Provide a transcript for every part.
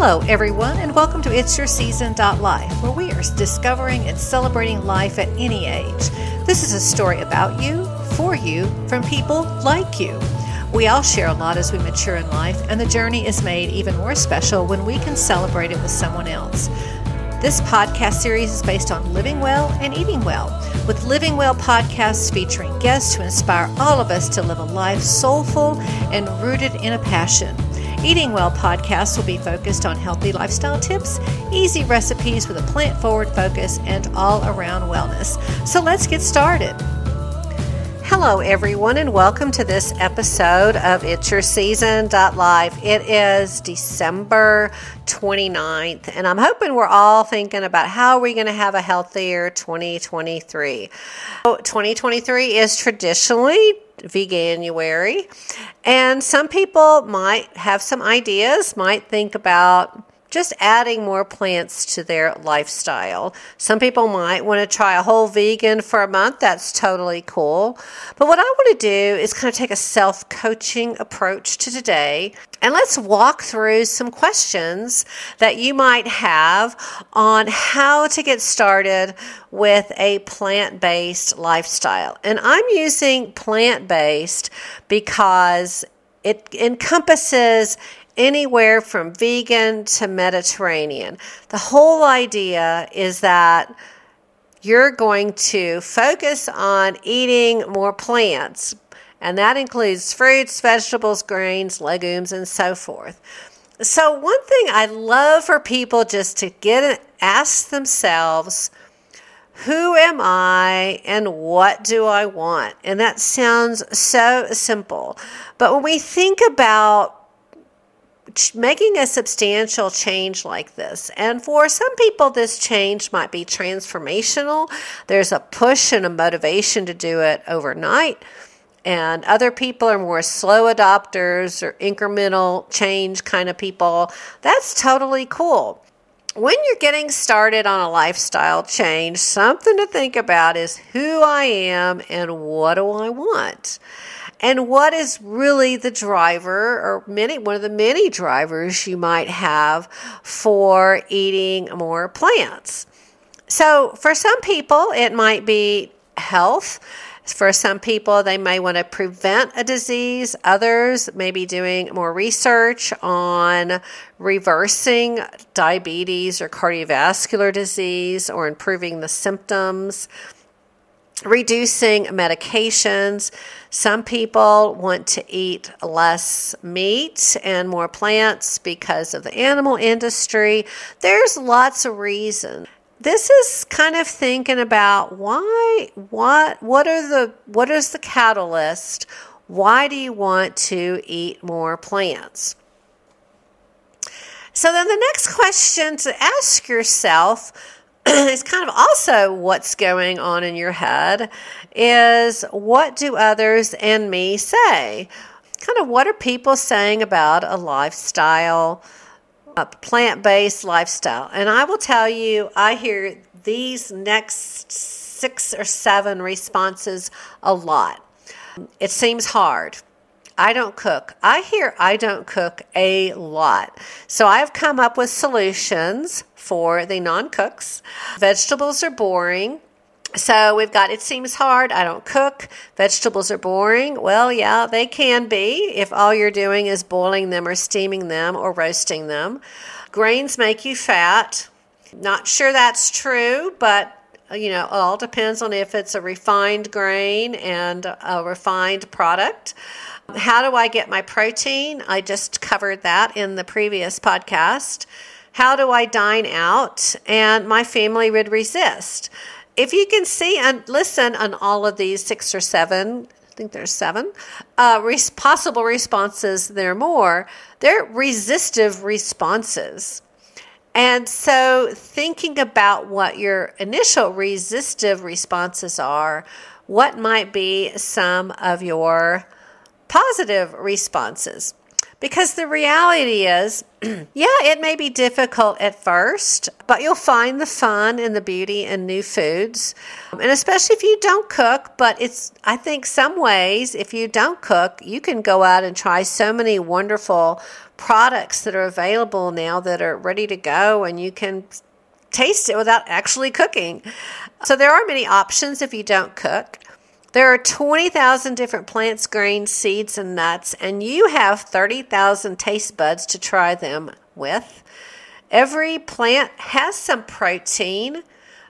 Hello, everyone, and welcome to It's Your Season Life, where we are discovering and celebrating life at any age. This is a story about you, for you, from people like you. We all share a lot as we mature in life, and the journey is made even more special when we can celebrate it with someone else. This podcast series is based on living well and eating well, with Living Well podcasts featuring guests to inspire all of us to live a life soulful and rooted in a passion. Eating Well podcast will be focused on healthy lifestyle tips, easy recipes with a plant forward focus, and all around wellness. So let's get started. Hello, everyone, and welcome to this episode of It's Your Season Life. It is December 29th, and I'm hoping we're all thinking about how are we going to have a healthier 2023. So 2023 is traditionally Veganuary, and some people might have some ideas, might think about just adding more plants to their lifestyle. Some people might want to try a whole vegan for a month. That's totally cool. But what I want to do is kind of take a self coaching approach to today and let's walk through some questions that you might have on how to get started with a plant based lifestyle. And I'm using plant based because it encompasses anywhere from vegan to Mediterranean. The whole idea is that you're going to focus on eating more plants, and that includes fruits, vegetables, grains, legumes, and so forth. So, one thing I love for people just to get and ask themselves, who am I and what do I want? And that sounds so simple. But when we think about making a substantial change like this. And for some people, this change might be transformational. There's a push and a motivation to do it overnight. And other people are more slow adopters or incremental change kind of people. That's totally cool. When you're getting started on a lifestyle change, something to think about is who I am and what do I want and what is really the driver or many one of the many drivers you might have for eating more plants? So for some people it might be health. For some people, they may want to prevent a disease. Others may be doing more research on reversing diabetes or cardiovascular disease or improving the symptoms reducing medications. Some people want to eat less meat and more plants because of the animal industry. There's lots of reasons. This is kind of thinking about why what what are the what is the catalyst? Why do you want to eat more plants? So then the next question to ask yourself is kind of also what's going on in your head is what do others and me say? Kind of what are people saying about a lifestyle, a plant based lifestyle? And I will tell you, I hear these next six or seven responses a lot. It seems hard. I don't cook. I hear I don't cook a lot. So I've come up with solutions for the non cooks. Vegetables are boring. So we've got it seems hard. I don't cook. Vegetables are boring. Well, yeah, they can be if all you're doing is boiling them or steaming them or roasting them. Grains make you fat. Not sure that's true, but you know, it all depends on if it's a refined grain and a refined product. How do I get my protein? I just covered that in the previous podcast. How do I dine out? And my family would resist. If you can see and listen on all of these six or seven, I think there's seven uh, res- possible responses, there are more, they're resistive responses. And so, thinking about what your initial resistive responses are, what might be some of your positive responses. Because the reality is, yeah, it may be difficult at first, but you'll find the fun and the beauty in new foods. And especially if you don't cook, but it's, I think, some ways, if you don't cook, you can go out and try so many wonderful products that are available now that are ready to go and you can taste it without actually cooking. So there are many options if you don't cook. There are 20,000 different plants, grains, seeds, and nuts, and you have 30,000 taste buds to try them with. Every plant has some protein,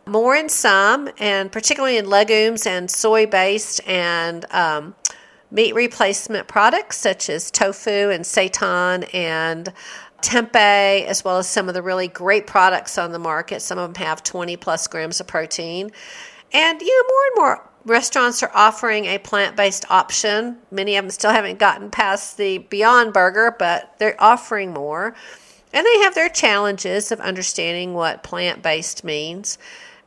more in some, and particularly in legumes and soy based and um, meat replacement products such as tofu and seitan and tempeh, as well as some of the really great products on the market. Some of them have 20 plus grams of protein. And, you know, more and more restaurants are offering a plant based option. Many of them still haven't gotten past the Beyond Burger, but they're offering more. And they have their challenges of understanding what plant based means.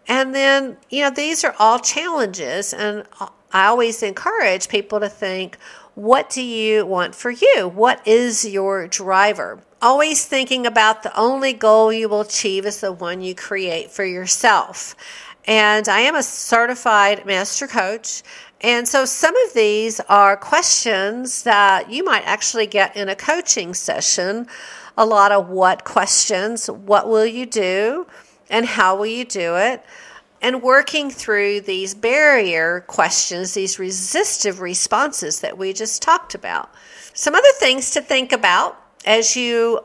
And then, you know, these are all challenges. And I always encourage people to think, what do you want for you? What is your driver? Always thinking about the only goal you will achieve is the one you create for yourself. And I am a certified master coach. And so some of these are questions that you might actually get in a coaching session. A lot of what questions, what will you do, and how will you do it? And working through these barrier questions, these resistive responses that we just talked about. Some other things to think about as you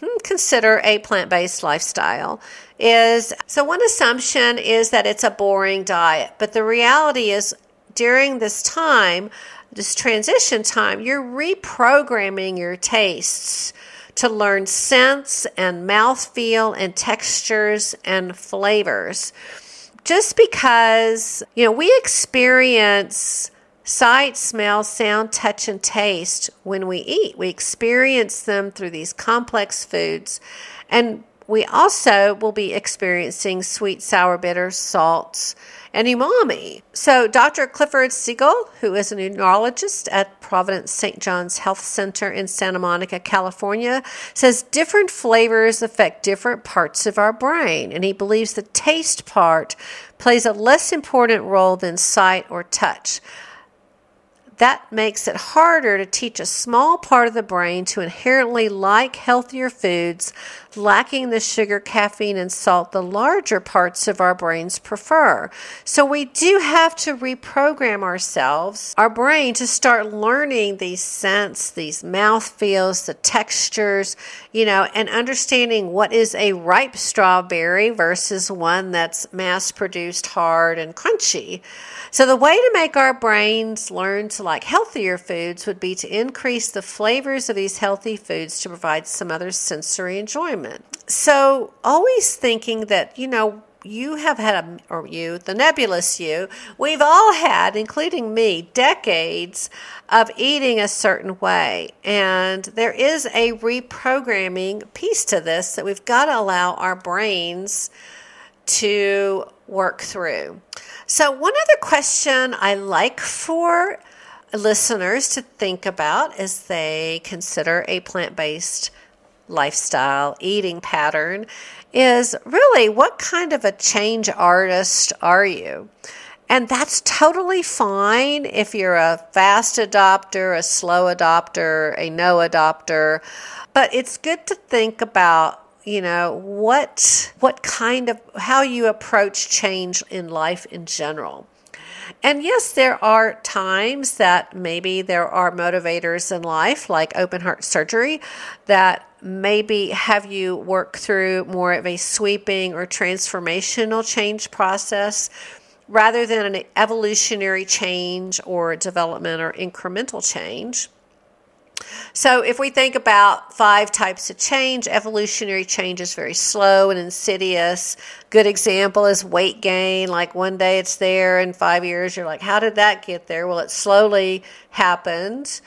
hmm, consider a plant based lifestyle is so one assumption is that it's a boring diet, but the reality is during this time, this transition time, you're reprogramming your tastes to learn scents and mouthfeel and textures and flavors. Just because, you know, we experience sight, smell, sound, touch, and taste when we eat. We experience them through these complex foods. And we also will be experiencing sweet, sour, bitter, salts, and umami. So, Dr. Clifford Segil, who is a neurologist at Providence St. John's Health Center in Santa Monica, California, says different flavors affect different parts of our brain, and he believes the taste part plays a less important role than sight or touch. That makes it harder to teach a small part of the brain to inherently like healthier foods, lacking the sugar, caffeine, and salt the larger parts of our brains prefer. So we do have to reprogram ourselves, our brain, to start learning these scents, these mouth feels, the textures, you know, and understanding what is a ripe strawberry versus one that's mass produced hard and crunchy. So, the way to make our brains learn to like healthier foods would be to increase the flavors of these healthy foods to provide some other sensory enjoyment. So, always thinking that, you know, you have had a, or you, the nebulous you, we've all had, including me, decades of eating a certain way. And there is a reprogramming piece to this that we've got to allow our brains to work through. So, one other question I like for listeners to think about as they consider a plant based lifestyle eating pattern is really what kind of a change artist are you? And that's totally fine if you're a fast adopter, a slow adopter, a no adopter. But it's good to think about you know what what kind of how you approach change in life in general and yes there are times that maybe there are motivators in life like open heart surgery that maybe have you work through more of a sweeping or transformational change process rather than an evolutionary change or development or incremental change so, if we think about five types of change, evolutionary change is very slow and insidious. Good example is weight gain. Like one day it's there, in five years you're like, how did that get there? Well, it slowly happened.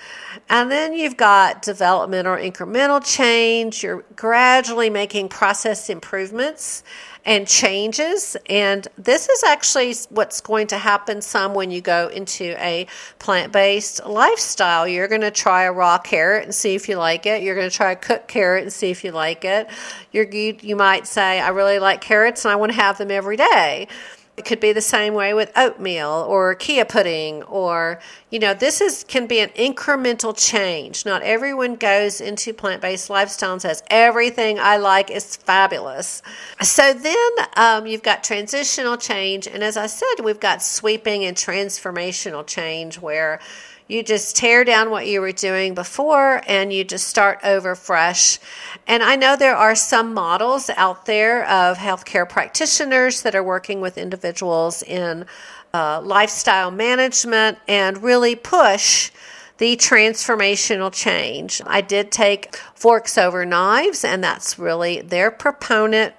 And then you've got development or incremental change. You're gradually making process improvements and changes. And this is actually what's going to happen some when you go into a plant based lifestyle. You're going to try a raw carrot and see if you like it. You're going to try a cooked carrot and see if you like it. You're, you, you might say, I really like carrots and I want to have them every day. It could be the same way with oatmeal or chia pudding or you know this is can be an incremental change. Not everyone goes into plant-based lifestyle and says everything I like is fabulous. So then um, you've got transitional change and as I said we've got sweeping and transformational change where you just tear down what you were doing before and you just start over fresh. And I know there are some models out there of healthcare practitioners that are working with individuals in uh, lifestyle management and really push the transformational change. I did take forks over knives, and that's really their proponent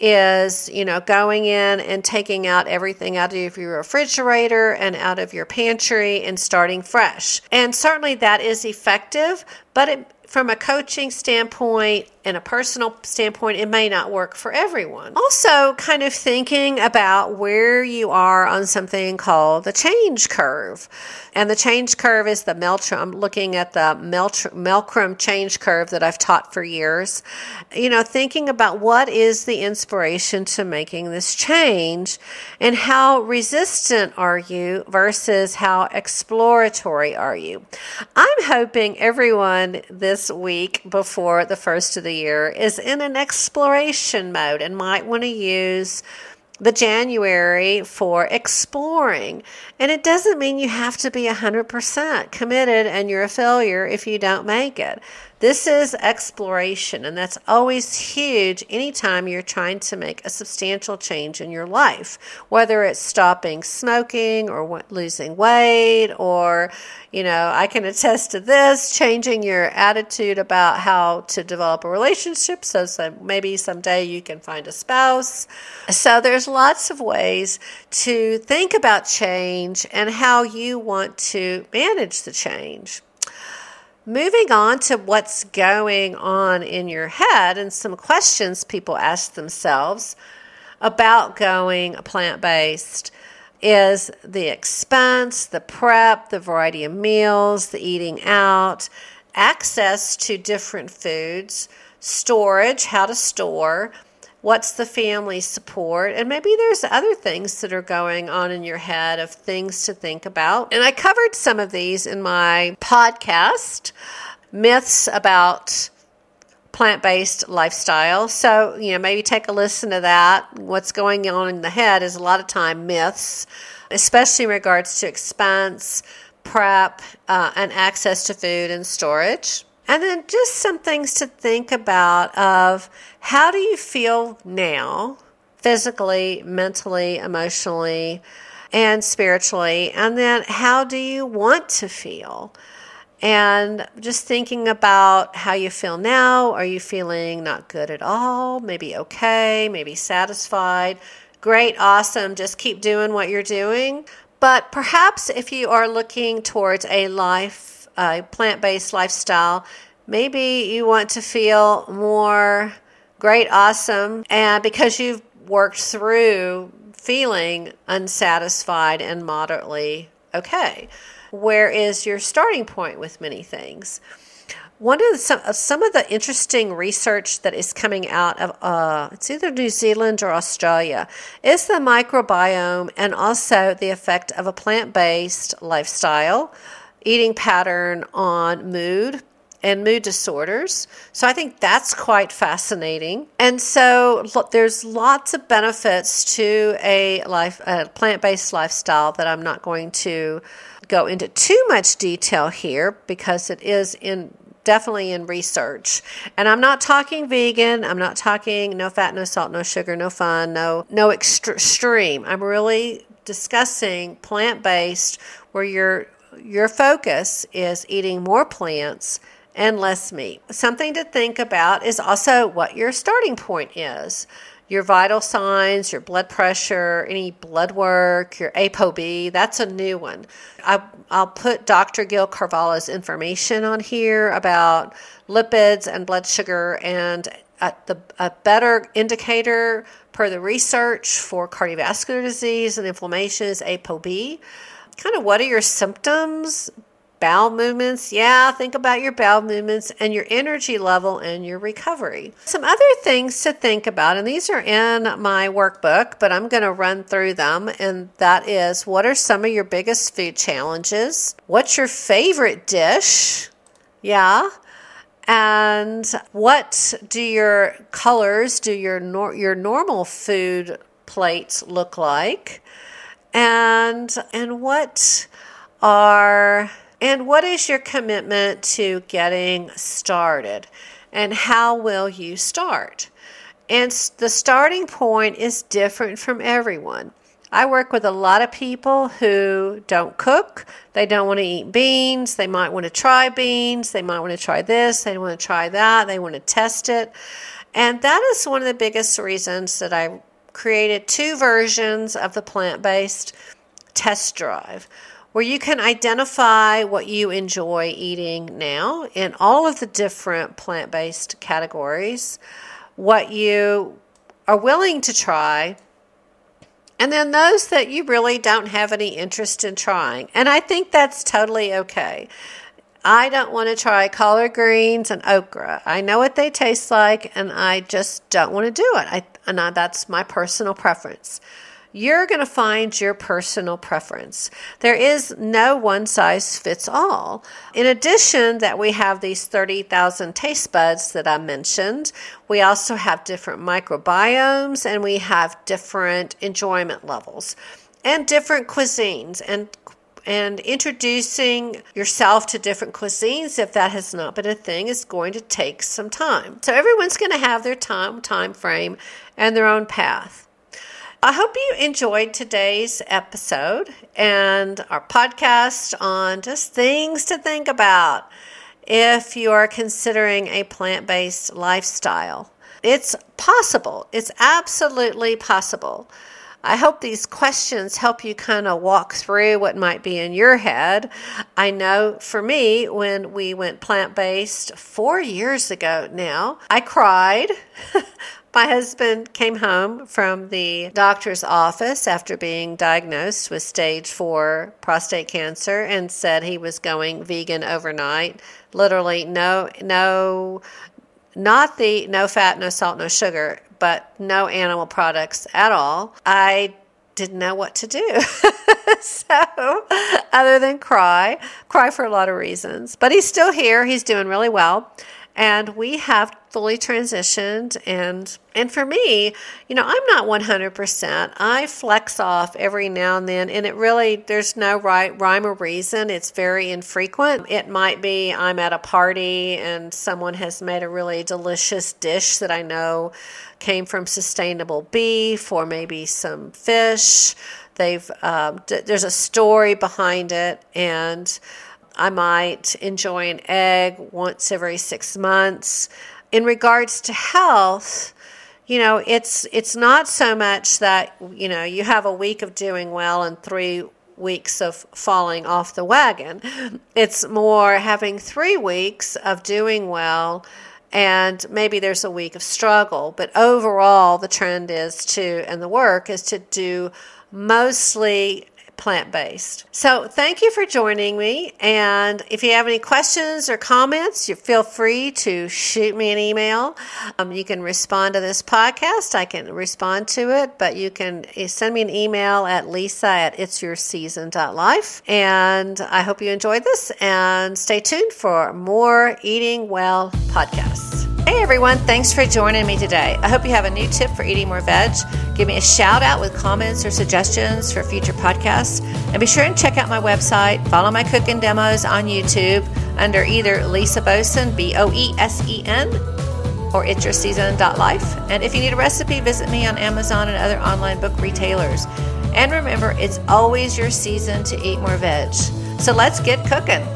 is, you know, going in and taking out everything out of your refrigerator and out of your pantry and starting fresh. And certainly that is effective, but it, from a coaching standpoint and a personal standpoint, it may not work for everyone. Also, kind of thinking about where you are on something called the change curve. And the change curve is the Meltram. I'm looking at the Meltram change curve that I've taught for years. You know, thinking about what is the inspiration to making this change and how resistant are you versus how exploratory are you. I'm hoping everyone this week before the first of the year is in an exploration mode and might want to use the January for exploring. And it doesn't mean you have to be 100% committed and you're a failure if you don't make it. This is exploration, and that's always huge anytime you're trying to make a substantial change in your life, whether it's stopping smoking or losing weight, or, you know, I can attest to this changing your attitude about how to develop a relationship so some, maybe someday you can find a spouse. So there's lots of ways to think about change and how you want to manage the change. Moving on to what's going on in your head and some questions people ask themselves about going plant based is the expense, the prep, the variety of meals, the eating out, access to different foods, storage, how to store, what's the family support and maybe there's other things that are going on in your head of things to think about. And i covered some of these in my podcast myths about plant-based lifestyle so you know maybe take a listen to that what's going on in the head is a lot of time myths especially in regards to expense prep uh, and access to food and storage and then just some things to think about of how do you feel now, physically, mentally, emotionally, and spiritually? And then how do you want to feel? And just thinking about how you feel now. Are you feeling not good at all? Maybe okay, maybe satisfied. Great, awesome. Just keep doing what you're doing. But perhaps if you are looking towards a life a plant based lifestyle, maybe you want to feel more great, awesome, and because you've worked through feeling unsatisfied and moderately okay. Where is your starting point with many things? One of the, some, some of the interesting research that is coming out of uh, it's either New Zealand or Australia is the microbiome and also the effect of a plant based lifestyle eating pattern on mood and mood disorders. So I think that's quite fascinating. And so there's lots of benefits to a life a plant-based lifestyle that I'm not going to go into too much detail here because it is in definitely in research. And I'm not talking vegan, I'm not talking no fat, no salt, no sugar, no fun, no no extreme. I'm really discussing plant-based where your your focus is eating more plants and less meat. Something to think about is also what your starting point is. Your vital signs, your blood pressure, any blood work, your ApoB, that's a new one. I, will put Dr. Gil Carvalho's information on here about lipids and blood sugar and a, the, a better indicator per the research for cardiovascular disease and inflammation is ApoB. Kind of what are your symptoms? Bowel movements, yeah, think about your bowel movements and your energy level and your recovery. Some other things to think about, and these are in my workbook, but I'm going to run through them. And that is what are some of your biggest food challenges? What's your favorite dish? Yeah and what do your colors, do your nor- your normal food plates look like? And and what are and what is your commitment to getting started? And how will you start? And the starting point is different from everyone. I work with a lot of people who don't cook. They don't want to eat beans. They might want to try beans. They might want to try this. They want to try that. They want to test it. And that is one of the biggest reasons that I created two versions of the plant based test drive where you can identify what you enjoy eating now in all of the different plant based categories, what you are willing to try and then those that you really don't have any interest in trying. And I think that's totally okay. I don't want to try collard greens and okra. I know what they taste like, and I just don't want to do it. I, and I, that's my personal preference you're going to find your personal preference. There is no one size fits all. In addition that we have these 30,000 taste buds that I mentioned, we also have different microbiomes and we have different enjoyment levels and different cuisines and and introducing yourself to different cuisines if that has not been a thing is going to take some time. So everyone's going to have their time time frame and their own path. I hope you enjoyed today's episode and our podcast on just things to think about if you are considering a plant based lifestyle. It's possible, it's absolutely possible. I hope these questions help you kind of walk through what might be in your head. I know for me, when we went plant based four years ago now, I cried. My husband came home from the doctor's office after being diagnosed with stage four prostate cancer and said he was going vegan overnight. Literally, no, no, not the no fat, no salt, no sugar, but no animal products at all. I didn't know what to do. so, other than cry, cry for a lot of reasons. But he's still here. He's doing really well and we have fully transitioned. And and for me you know i'm not 100% i flex off every now and then and it really there's no right rhyme or reason. It's very infrequent. It might be i'm at a party and someone has made a really delicious dish that i know came from sustainable beef or maybe some fish. They've um, d- there's a story behind it. And I might enjoy an egg once every six months. In regards to health, you know, it's it's not so much that you know you have a week of doing well and three weeks of falling off the wagon. It's more having three weeks of doing well and maybe there's a week of struggle. But overall, the trend is to, and the work is to do mostly plant based. So, thank you for joining me. And if you have any questions or comments, you feel free to shoot me an email. Um, you can respond to this podcast. I can respond to it, but you can eh, send me an email at lisa at itsyourseason.life. And I hope you enjoyed this and stay tuned for more Eating Well podcasts. Hey everyone, thanks for joining me today. I hope you have a new tip for eating more veg. Give me a shout out with comments or suggestions for future podcasts. And be sure and check out my website, follow my cooking demos on YouTube under either Lisa Boesen, B O E S E N, or itsyourseason.life. And if you need a recipe, visit me on Amazon and other online book retailers. And remember, it's always your season to eat more veg. So let's get cooking.